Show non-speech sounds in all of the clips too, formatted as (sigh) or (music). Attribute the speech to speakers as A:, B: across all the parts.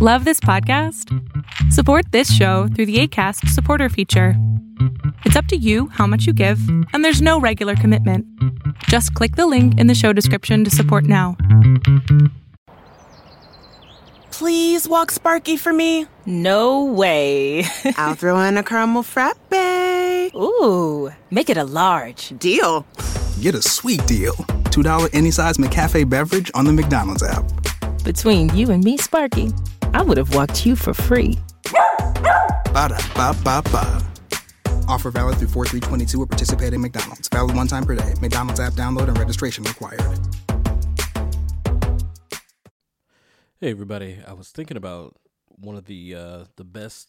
A: Love this podcast? Support this show through the ACAST supporter feature. It's up to you how much you give, and there's no regular commitment. Just click the link in the show description to support now.
B: Please walk Sparky for me.
C: No way. (laughs)
B: I'll throw in a caramel frappe.
C: Ooh, make it a large.
B: Deal.
D: Get a sweet deal. $2 any size McCafe beverage on the McDonald's app.
C: Between you and me, Sparky, I would have walked you for free.
D: Ba da ba ba ba. Offer valid through 4322 at participating McDonald's. Valid one time per day. McDonald's app download and registration required.
E: Hey everybody, I was thinking about one of the uh, the best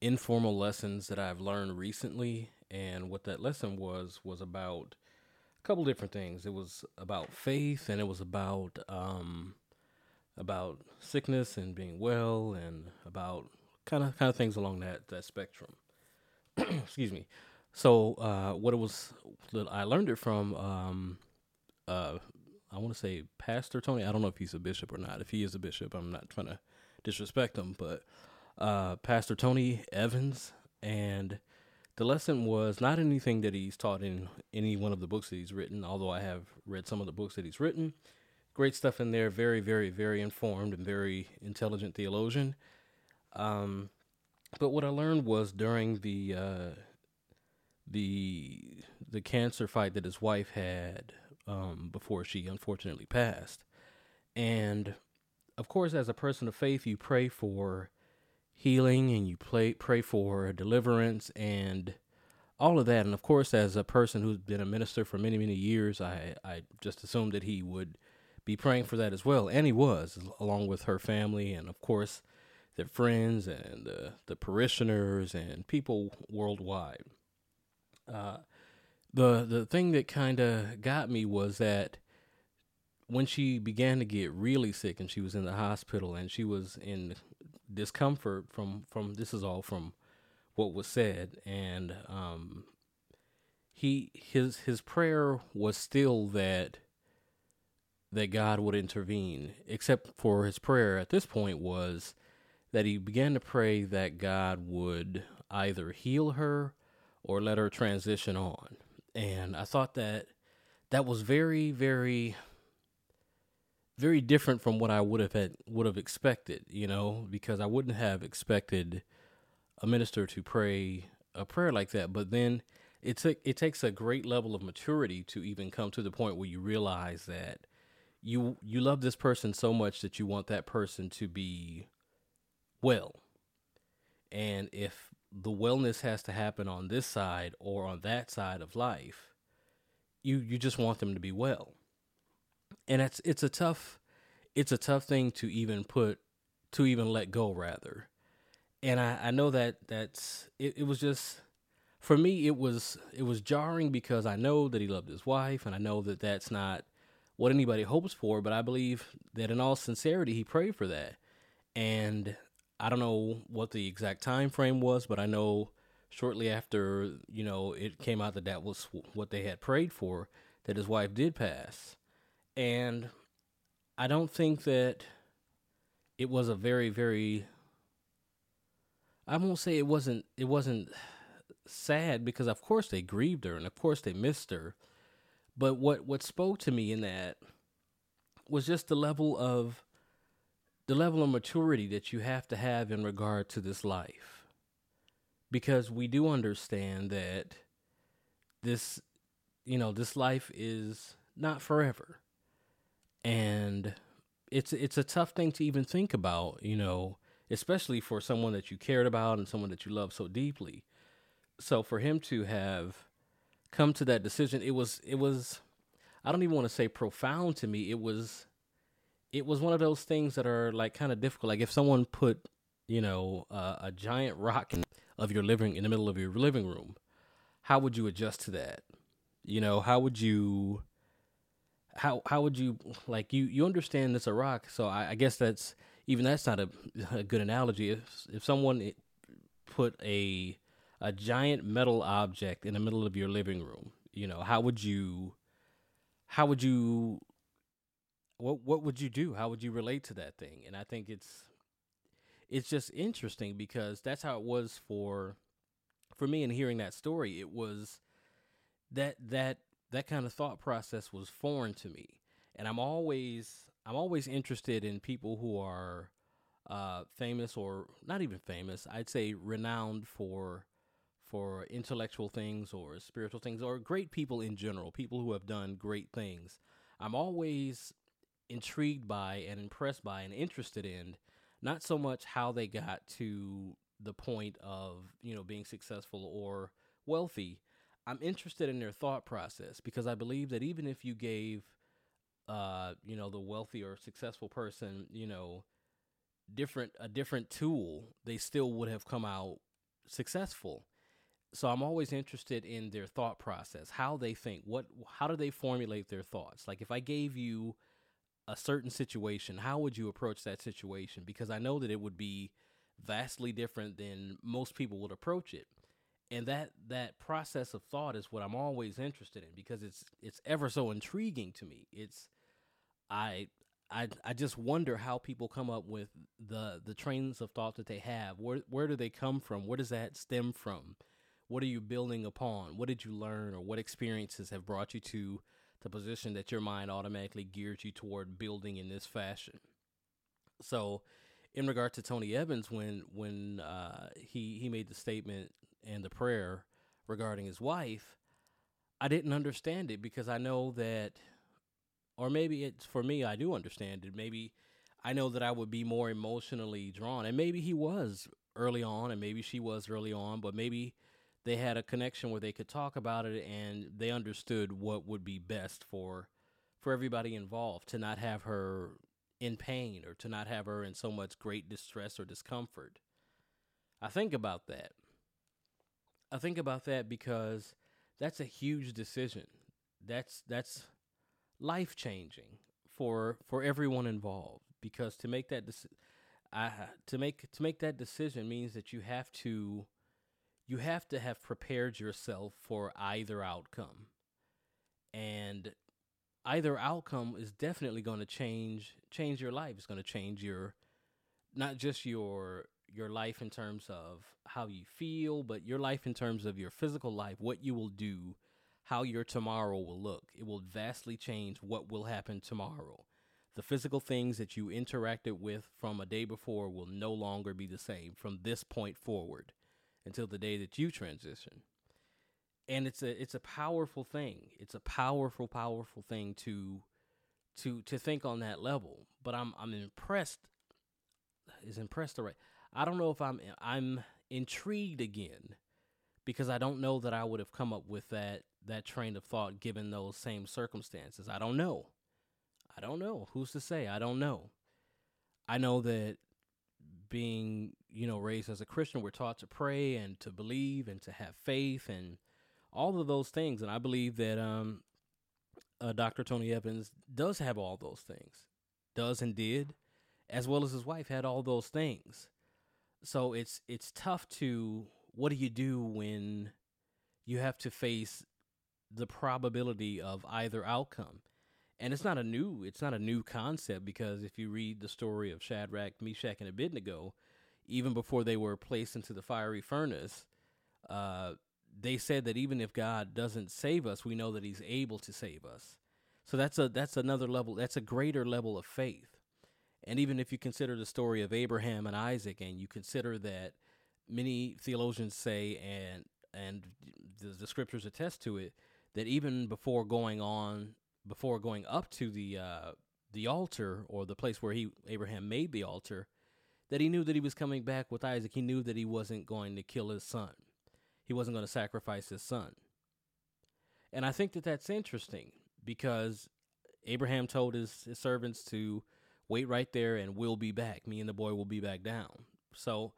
E: informal lessons that I've learned recently, and what that lesson was was about a couple different things. It was about faith, and it was about um, about sickness and being well, and about kind of kind of things along that that spectrum. (clears throat) Excuse me. So uh, what it was, that I learned it from um, uh, I want to say Pastor Tony. I don't know if he's a bishop or not. If he is a bishop, I'm not trying to disrespect him, but uh, Pastor Tony Evans, and the lesson was not anything that he's taught in any one of the books that he's written. Although I have read some of the books that he's written, great stuff in there. Very, very, very informed and very intelligent theologian. Um, but what I learned was during the uh, the the cancer fight that his wife had um, before she unfortunately passed. And of course, as a person of faith, you pray for healing and you pray, pray for deliverance and all of that. And of course, as a person who's been a minister for many, many years, I, I just assumed that he would be praying for that as well. And he was, along with her family and, of course, their friends and uh, the parishioners and people worldwide. Uh, the the thing that kind of got me was that when she began to get really sick and she was in the hospital and she was in discomfort from from this is all from what was said and um he his his prayer was still that that God would intervene except for his prayer at this point was that he began to pray that God would either heal her or let her transition on and I thought that that was very, very, very different from what I would have had would have expected. You know, because I wouldn't have expected a minister to pray a prayer like that. But then it took it takes a great level of maturity to even come to the point where you realize that you you love this person so much that you want that person to be well. And if the wellness has to happen on this side or on that side of life. You you just want them to be well. And it's it's a tough it's a tough thing to even put to even let go rather. And I, I know that that's it, it was just for me it was it was jarring because I know that he loved his wife and I know that that's not what anybody hopes for, but I believe that in all sincerity he prayed for that. And I don't know what the exact time frame was, but I know shortly after you know it came out that that was what they had prayed for, that his wife did pass, and I don't think that it was a very very. I won't say it wasn't it wasn't sad because of course they grieved her and of course they missed her, but what what spoke to me in that was just the level of the level of maturity that you have to have in regard to this life. Because we do understand that this, you know, this life is not forever. And it's it's a tough thing to even think about, you know, especially for someone that you cared about and someone that you love so deeply. So for him to have come to that decision, it was it was I don't even want to say profound to me. It was it was one of those things that are like kind of difficult. Like if someone put, you know, uh, a giant rock of your living in the middle of your living room, how would you adjust to that? You know, how would you? How how would you like you you understand it's a rock? So I, I guess that's even that's not a, a good analogy. If if someone put a a giant metal object in the middle of your living room, you know, how would you how would you what what would you do? How would you relate to that thing? And I think it's it's just interesting because that's how it was for for me in hearing that story. It was that that that kind of thought process was foreign to me, and I'm always I'm always interested in people who are uh, famous or not even famous. I'd say renowned for for intellectual things or spiritual things or great people in general, people who have done great things. I'm always intrigued by and impressed by and interested in not so much how they got to the point of, you know, being successful or wealthy. I'm interested in their thought process because I believe that even if you gave uh, you know, the wealthy or successful person, you know, different a different tool, they still would have come out successful so I'm always interested in their thought process, how they think, what how do they formulate their thoughts? Like if I gave you a certain situation, how would you approach that situation? Because I know that it would be vastly different than most people would approach it. And that that process of thought is what I'm always interested in because it's it's ever so intriguing to me. It's I I I just wonder how people come up with the the trains of thought that they have. Where where do they come from? Where does that stem from? What are you building upon? What did you learn or what experiences have brought you to the position that your mind automatically geared you toward building in this fashion? So, in regard to Tony Evans, when when uh, he he made the statement and the prayer regarding his wife, I didn't understand it because I know that, or maybe it's for me, I do understand it. Maybe I know that I would be more emotionally drawn, and maybe he was early on, and maybe she was early on, but maybe they had a connection where they could talk about it and they understood what would be best for for everybody involved to not have her in pain or to not have her in so much great distress or discomfort. I think about that. I think about that because that's a huge decision. That's that's life changing for for everyone involved because to make that I, to make to make that decision means that you have to you have to have prepared yourself for either outcome. And either outcome is definitely going to change change your life. It's going to change your not just your your life in terms of how you feel, but your life in terms of your physical life, what you will do, how your tomorrow will look. It will vastly change what will happen tomorrow. The physical things that you interacted with from a day before will no longer be the same from this point forward until the day that you transition. And it's a it's a powerful thing. It's a powerful powerful thing to to to think on that level. But I'm I'm impressed is impressed the right. I don't know if I'm I'm intrigued again because I don't know that I would have come up with that that train of thought given those same circumstances. I don't know. I don't know. Who's to say? I don't know. I know that being you know raised as a christian we're taught to pray and to believe and to have faith and all of those things. And i believe that um uh, dr tony evans does have all those things does and did as well as his wife had all those things. So it's it's tough to what do you do when you have to face the probability of either outcome and it's not a new it's not a new concept because if you read the story of Shadrach, Meshach, and Abednego, even before they were placed into the fiery furnace, uh, they said that even if God doesn't save us, we know that He's able to save us. So that's a that's another level. That's a greater level of faith. And even if you consider the story of Abraham and Isaac, and you consider that many theologians say, and and the, the scriptures attest to it, that even before going on before going up to the uh, the altar or the place where he Abraham made the altar, that he knew that he was coming back with Isaac. He knew that he wasn't going to kill his son. He wasn't going to sacrifice his son. And I think that that's interesting because Abraham told his, his servants to wait right there and we'll be back. Me and the boy will be back down. So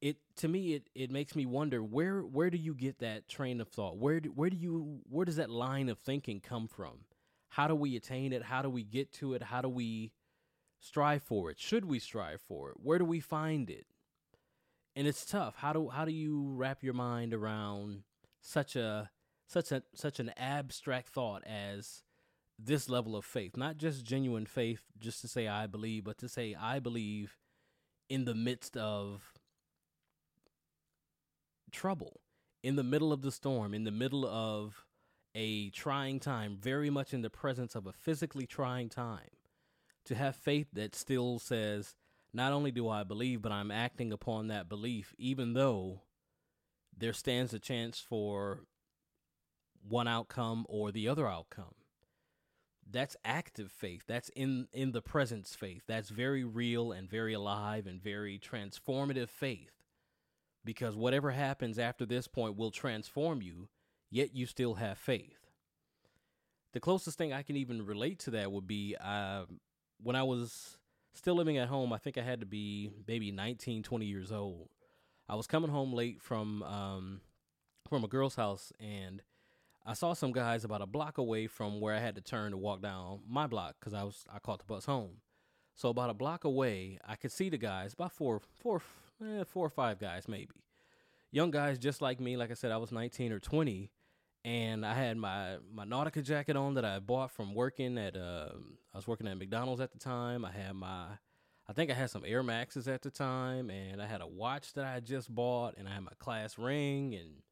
E: it to me it, it makes me wonder where where do you get that train of thought? Where do, where do you where does that line of thinking come from? How do we attain it? How do we get to it? How do we strive for it? Should we strive for it? Where do we find it? And it's tough. How do how do you wrap your mind around such a such a such an abstract thought as this level of faith? Not just genuine faith just to say I believe, but to say I believe in the midst of trouble, in the middle of the storm, in the middle of a trying time, very much in the presence of a physically trying time, to have faith that still says, not only do I believe, but I'm acting upon that belief, even though there stands a chance for one outcome or the other outcome. That's active faith. That's in in the presence faith. That's very real and very alive and very transformative faith. Because whatever happens after this point will transform you, yet you still have faith. The closest thing I can even relate to that would be uh, when I was still living at home, I think I had to be maybe 19, 20 years old. I was coming home late from um, from a girl's house, and I saw some guys about a block away from where I had to turn to walk down my block because I was I caught the bus home. So about a block away, I could see the guys, about four, four, eh, four or five guys maybe, young guys just like me. Like I said, I was 19 or 20, and I had my my Nautica jacket on that I bought from working at. Uh, I was working at McDonald's at the time. I had my I think I had some Air Maxes at the time, and I had a watch that I just bought, and I had my class ring, and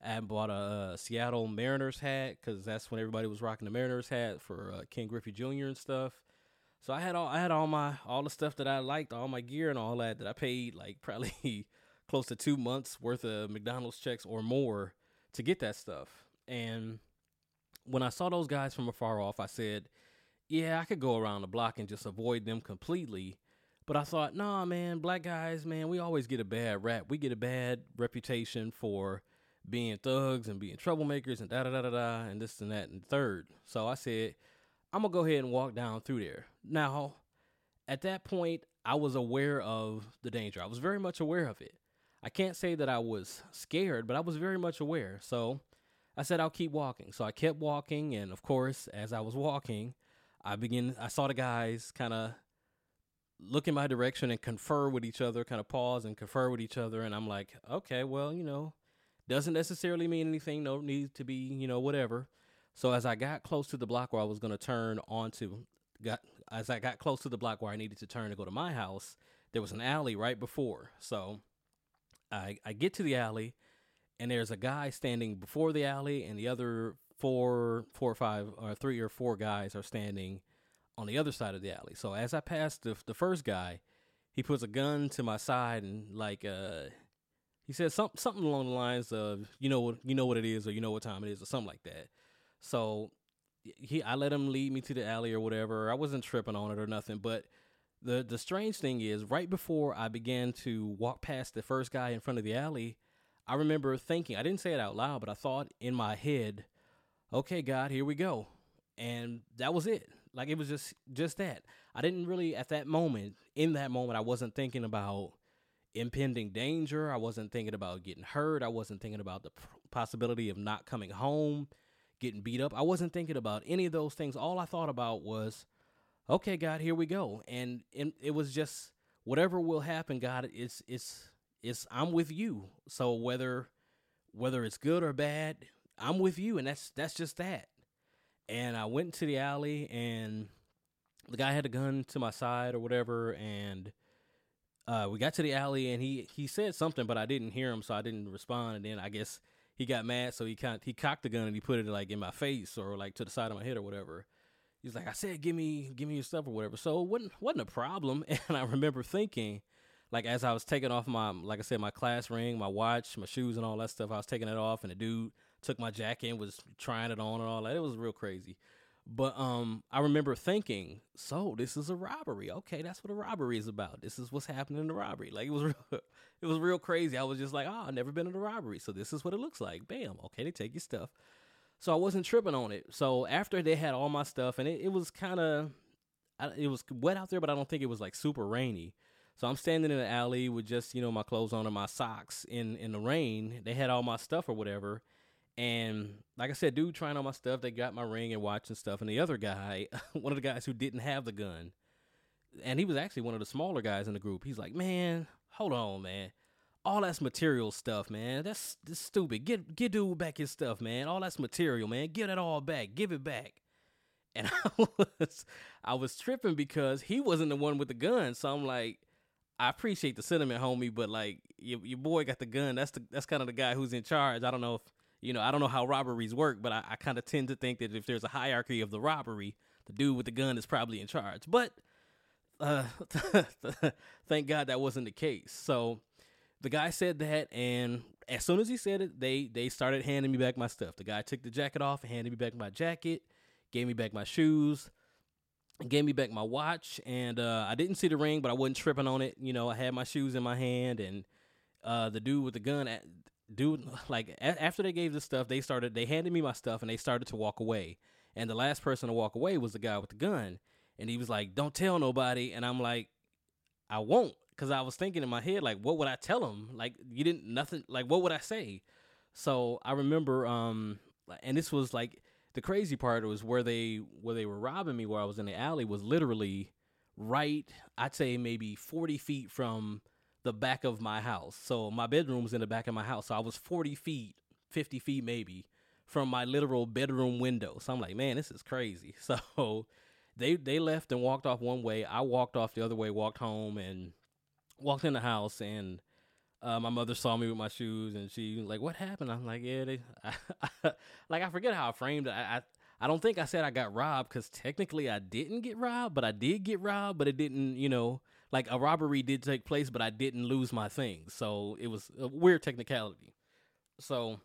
E: I bought a, a Seattle Mariners hat because that's when everybody was rocking the Mariners hat for uh, Ken Griffey Jr. and stuff. So I had all I had all my all the stuff that I liked, all my gear and all that that I paid like (laughs) probably close to two months worth of McDonald's checks or more to get that stuff. And when I saw those guys from afar off, I said, "Yeah, I could go around the block and just avoid them completely." But I thought, nah, man, black guys, man, we always get a bad rap. We get a bad reputation for being thugs and being troublemakers and da da da da da and this and that and third. So I said, I'm gonna go ahead and walk down through there. Now, at that point, I was aware of the danger. I was very much aware of it. I can't say that I was scared, but I was very much aware. So I said I'll keep walking. So I kept walking, and of course, as I was walking, I begin. I saw the guys kind of look in my direction and confer with each other, kind of pause and confer with each other. And I'm like, okay, well, you know, doesn't necessarily mean anything. No need to be, you know, whatever. So as I got close to the block where I was going to turn onto, got as I got close to the block where I needed to turn to go to my house, there was an alley right before. So I I get to the alley, and there's a guy standing before the alley, and the other four, four or five, or three or four guys are standing on the other side of the alley. So as I passed the the first guy, he puts a gun to my side and like uh he says something something along the lines of you know what you know what it is or you know what time it is or something like that. So he I let him lead me to the alley or whatever. I wasn't tripping on it or nothing, but the the strange thing is right before I began to walk past the first guy in front of the alley, I remember thinking, I didn't say it out loud, but I thought in my head, okay, God, here we go. And that was it. Like it was just just that. I didn't really at that moment, in that moment I wasn't thinking about impending danger. I wasn't thinking about getting hurt. I wasn't thinking about the possibility of not coming home, getting beat up. I wasn't thinking about any of those things. All I thought about was, okay, God, here we go. And, and it was just whatever will happen, God, it's it's it's I'm with you. So whether whether it's good or bad, I'm with you, and that's that's just that and I went to the alley and the guy had a gun to my side or whatever and uh, we got to the alley and he he said something but I didn't hear him so I didn't respond and then I guess he got mad so he kind he cocked the gun and he put it like in my face or like to the side of my head or whatever. He's like I said give me give me your stuff or whatever. So it wasn't wasn't a problem (laughs) and I remember thinking like as I was taking off my like I said my class ring, my watch, my shoes and all that stuff, I was taking it off and the dude took my jacket and was trying it on and all that. It was real crazy. But um, I remember thinking, so this is a robbery. Okay, that's what a robbery is about. This is what's happening in the robbery. Like it was, (laughs) real, it was real crazy. I was just like, oh, I've never been in a robbery, so this is what it looks like. Bam. Okay, they take your stuff. So I wasn't tripping on it. So after they had all my stuff, and it, it was kind of, it was wet out there, but I don't think it was like super rainy. So I'm standing in the alley with just you know my clothes on and my socks in in the rain. They had all my stuff or whatever, and like I said, dude trying on my stuff, they got my ring and watch and stuff. And the other guy, (laughs) one of the guys who didn't have the gun, and he was actually one of the smaller guys in the group. He's like, Man, hold on, man. All that's material stuff, man. That's, that's stupid. Get get dude back his stuff, man. All that's material, man. Give it all back. Give it back. And (laughs) I was I was tripping because he wasn't the one with the gun. So I'm like, I appreciate the sentiment, homie, but like your, your boy got the gun. That's the that's kind of the guy who's in charge. I don't know if you know. I don't know how robberies work, but I, I kind of tend to think that if there's a hierarchy of the robbery, the dude with the gun is probably in charge. But uh, (laughs) thank God that wasn't the case. So the guy said that, and as soon as he said it, they they started handing me back my stuff. The guy took the jacket off and handed me back my jacket, gave me back my shoes, gave me back my watch, and uh, I didn't see the ring, but I wasn't tripping on it. You know, I had my shoes in my hand, and uh, the dude with the gun, dude, (laughs) like a- after they gave the stuff, they started they handed me my stuff, and they started to walk away. And the last person to walk away was the guy with the gun, and he was like, "Don't tell nobody," and I'm like, "I won't." Cause I was thinking in my head, like, what would I tell him? Like, you didn't nothing. Like, what would I say? So I remember, um, and this was like the crazy part was where they where they were robbing me, where I was in the alley, was literally right. I'd say maybe forty feet from the back of my house. So my bedroom was in the back of my house. So I was forty feet, fifty feet maybe from my literal bedroom window. So I'm like, man, this is crazy. (laughs) So they they left and walked off one way. I walked off the other way, walked home, and walked in the house and uh, my mother saw me with my shoes and she like, "What happened?" I'm like, "Yeah, they, I, (laughs) I, like I forget how I framed it. I, I, I don't think I said I got robbed because technically I didn't get robbed, but I did get robbed, but it didn't, you know, like a robbery did take place, but I didn't lose my things, so it was a weird technicality. So,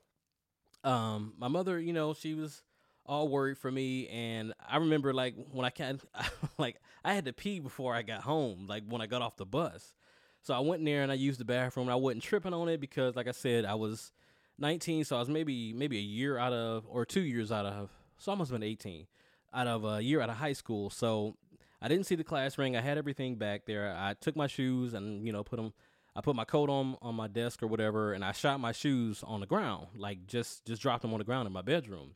E: um, my mother, you know, she was all worried for me, and I remember like when I can, (laughs) like I had to pee before I got home, like when I got off the bus. So I went in there and I used the bathroom. I wasn't tripping on it because, like I said, I was 19, so I was maybe maybe a year out of or two years out of. So I almost been 18 out of a year out of high school. So I didn't see the class ring. I had everything back there. I took my shoes and you know put them. I put my coat on on my desk or whatever, and I shot my shoes on the ground, like just just dropped them on the ground in my bedroom.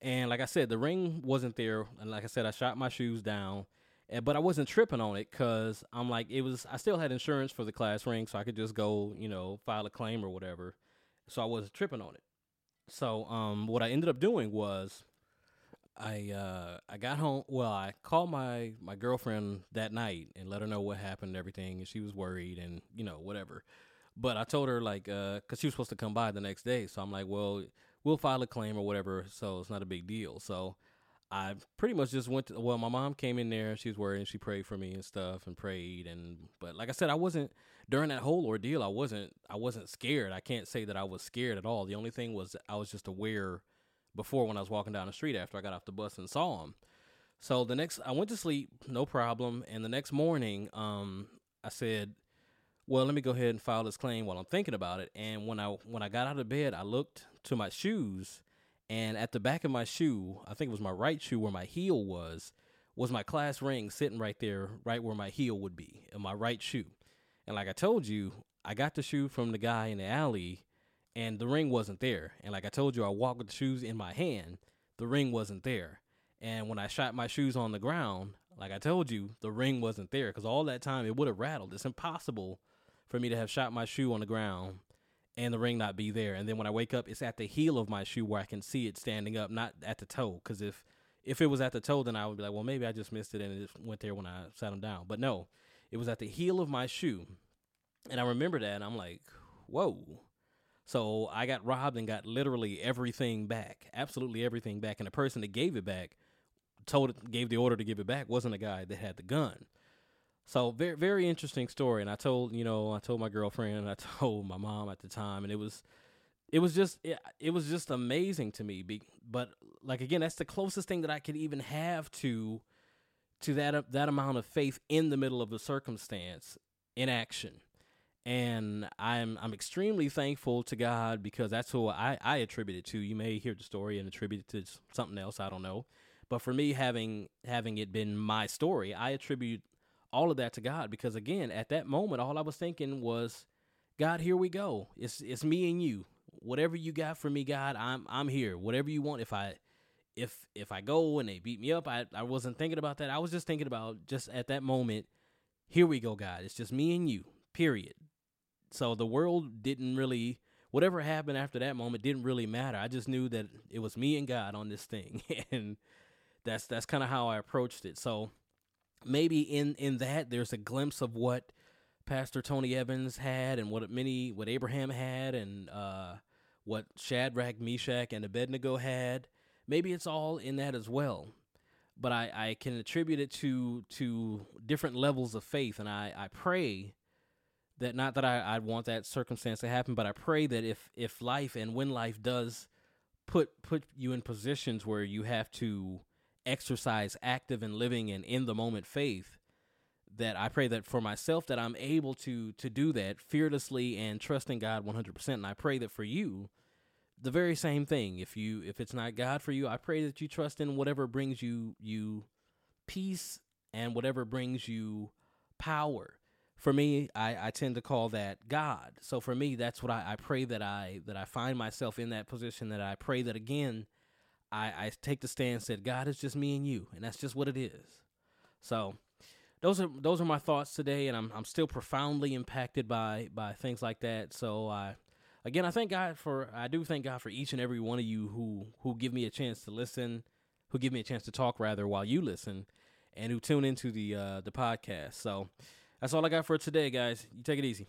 E: And like I said, the ring wasn't there, and like I said, I shot my shoes down but I wasn't tripping on it because I'm like it was. I still had insurance for the class ring, so I could just go, you know, file a claim or whatever. So I wasn't tripping on it. So um, what I ended up doing was, I uh, I got home. Well, I called my my girlfriend that night and let her know what happened and everything, and she was worried and you know whatever. But I told her like, uh, cause she was supposed to come by the next day, so I'm like, well, we'll file a claim or whatever, so it's not a big deal. So I pretty much just went to well, my mom came in there, she was worried and she prayed for me and stuff and prayed and but like I said, I wasn't during that whole ordeal, I wasn't I wasn't scared. I can't say that I was scared at all. The only thing was I was just aware before when I was walking down the street after I got off the bus and saw him. So the next I went to sleep, no problem, and the next morning, um, I said, Well, let me go ahead and file this claim while I'm thinking about it. And when I when I got out of bed, I looked to my shoes and at the back of my shoe, I think it was my right shoe where my heel was, was my class ring sitting right there, right where my heel would be, in my right shoe. And like I told you, I got the shoe from the guy in the alley, and the ring wasn't there. And like I told you, I walked with the shoes in my hand, the ring wasn't there. And when I shot my shoes on the ground, like I told you, the ring wasn't there because all that time it would have rattled. It's impossible for me to have shot my shoe on the ground and the ring not be there. And then when I wake up, it's at the heel of my shoe where I can see it standing up, not at the toe. Because if if it was at the toe, then I would be like, well, maybe I just missed it and it just went there when I sat them down. But no, it was at the heel of my shoe, and I remember that. And I'm like, whoa. So I got robbed and got literally everything back, absolutely everything back. And the person that gave it back told gave the order to give it back wasn't a guy that had the gun. So very very interesting story, and I told you know I told my girlfriend, I (laughs) told my mom at the time, and it was it was just it, it was just amazing to me. Be, but like again, that's the closest thing that I could even have to to that uh, that amount of faith in the middle of the circumstance in action. And I'm I'm extremely thankful to God because that's who I, I attribute it to. You may hear the story and attribute it to something else, I don't know. But for me having having it been my story, I attribute all of that to God because again, at that moment, all I was thinking was, God, here we go. It's it's me and you. Whatever you got for me, God, I'm I'm here. Whatever you want. If I if if I go and they beat me up, I, I wasn't thinking about that. I was just thinking about just at that moment, here we go, God. It's just me and you. Period. So the world didn't really whatever happened after that moment didn't really matter. I just knew that it was me and God on this thing. (laughs) and that's that's kind of how I approached it. So maybe in in that there's a glimpse of what Pastor Tony Evans had, and what many what Abraham had, and uh, what Shadrach, Meshach, and Abednego had. Maybe it's all in that as well, but I, I can attribute it to to different levels of faith, and I, I pray that not that I, I want that circumstance to happen, but I pray that if if life and when life does put put you in positions where you have to exercise active and living and in the moment faith that I pray that for myself that I'm able to to do that fearlessly and trusting God 100% and I pray that for you the very same thing. If you if it's not God for you I pray that you trust in whatever brings you you peace and whatever brings you power. For me I, I tend to call that God. So for me that's what I, I pray that I that I find myself in that position that I pray that again I, I take the stance said, God is just me and you, and that's just what it is. So those are those are my thoughts today, and I'm I'm still profoundly impacted by by things like that. So I again I thank God for I do thank God for each and every one of you who who give me a chance to listen, who give me a chance to talk rather while you listen, and who tune into the uh, the podcast. So that's all I got for today, guys. You take it easy.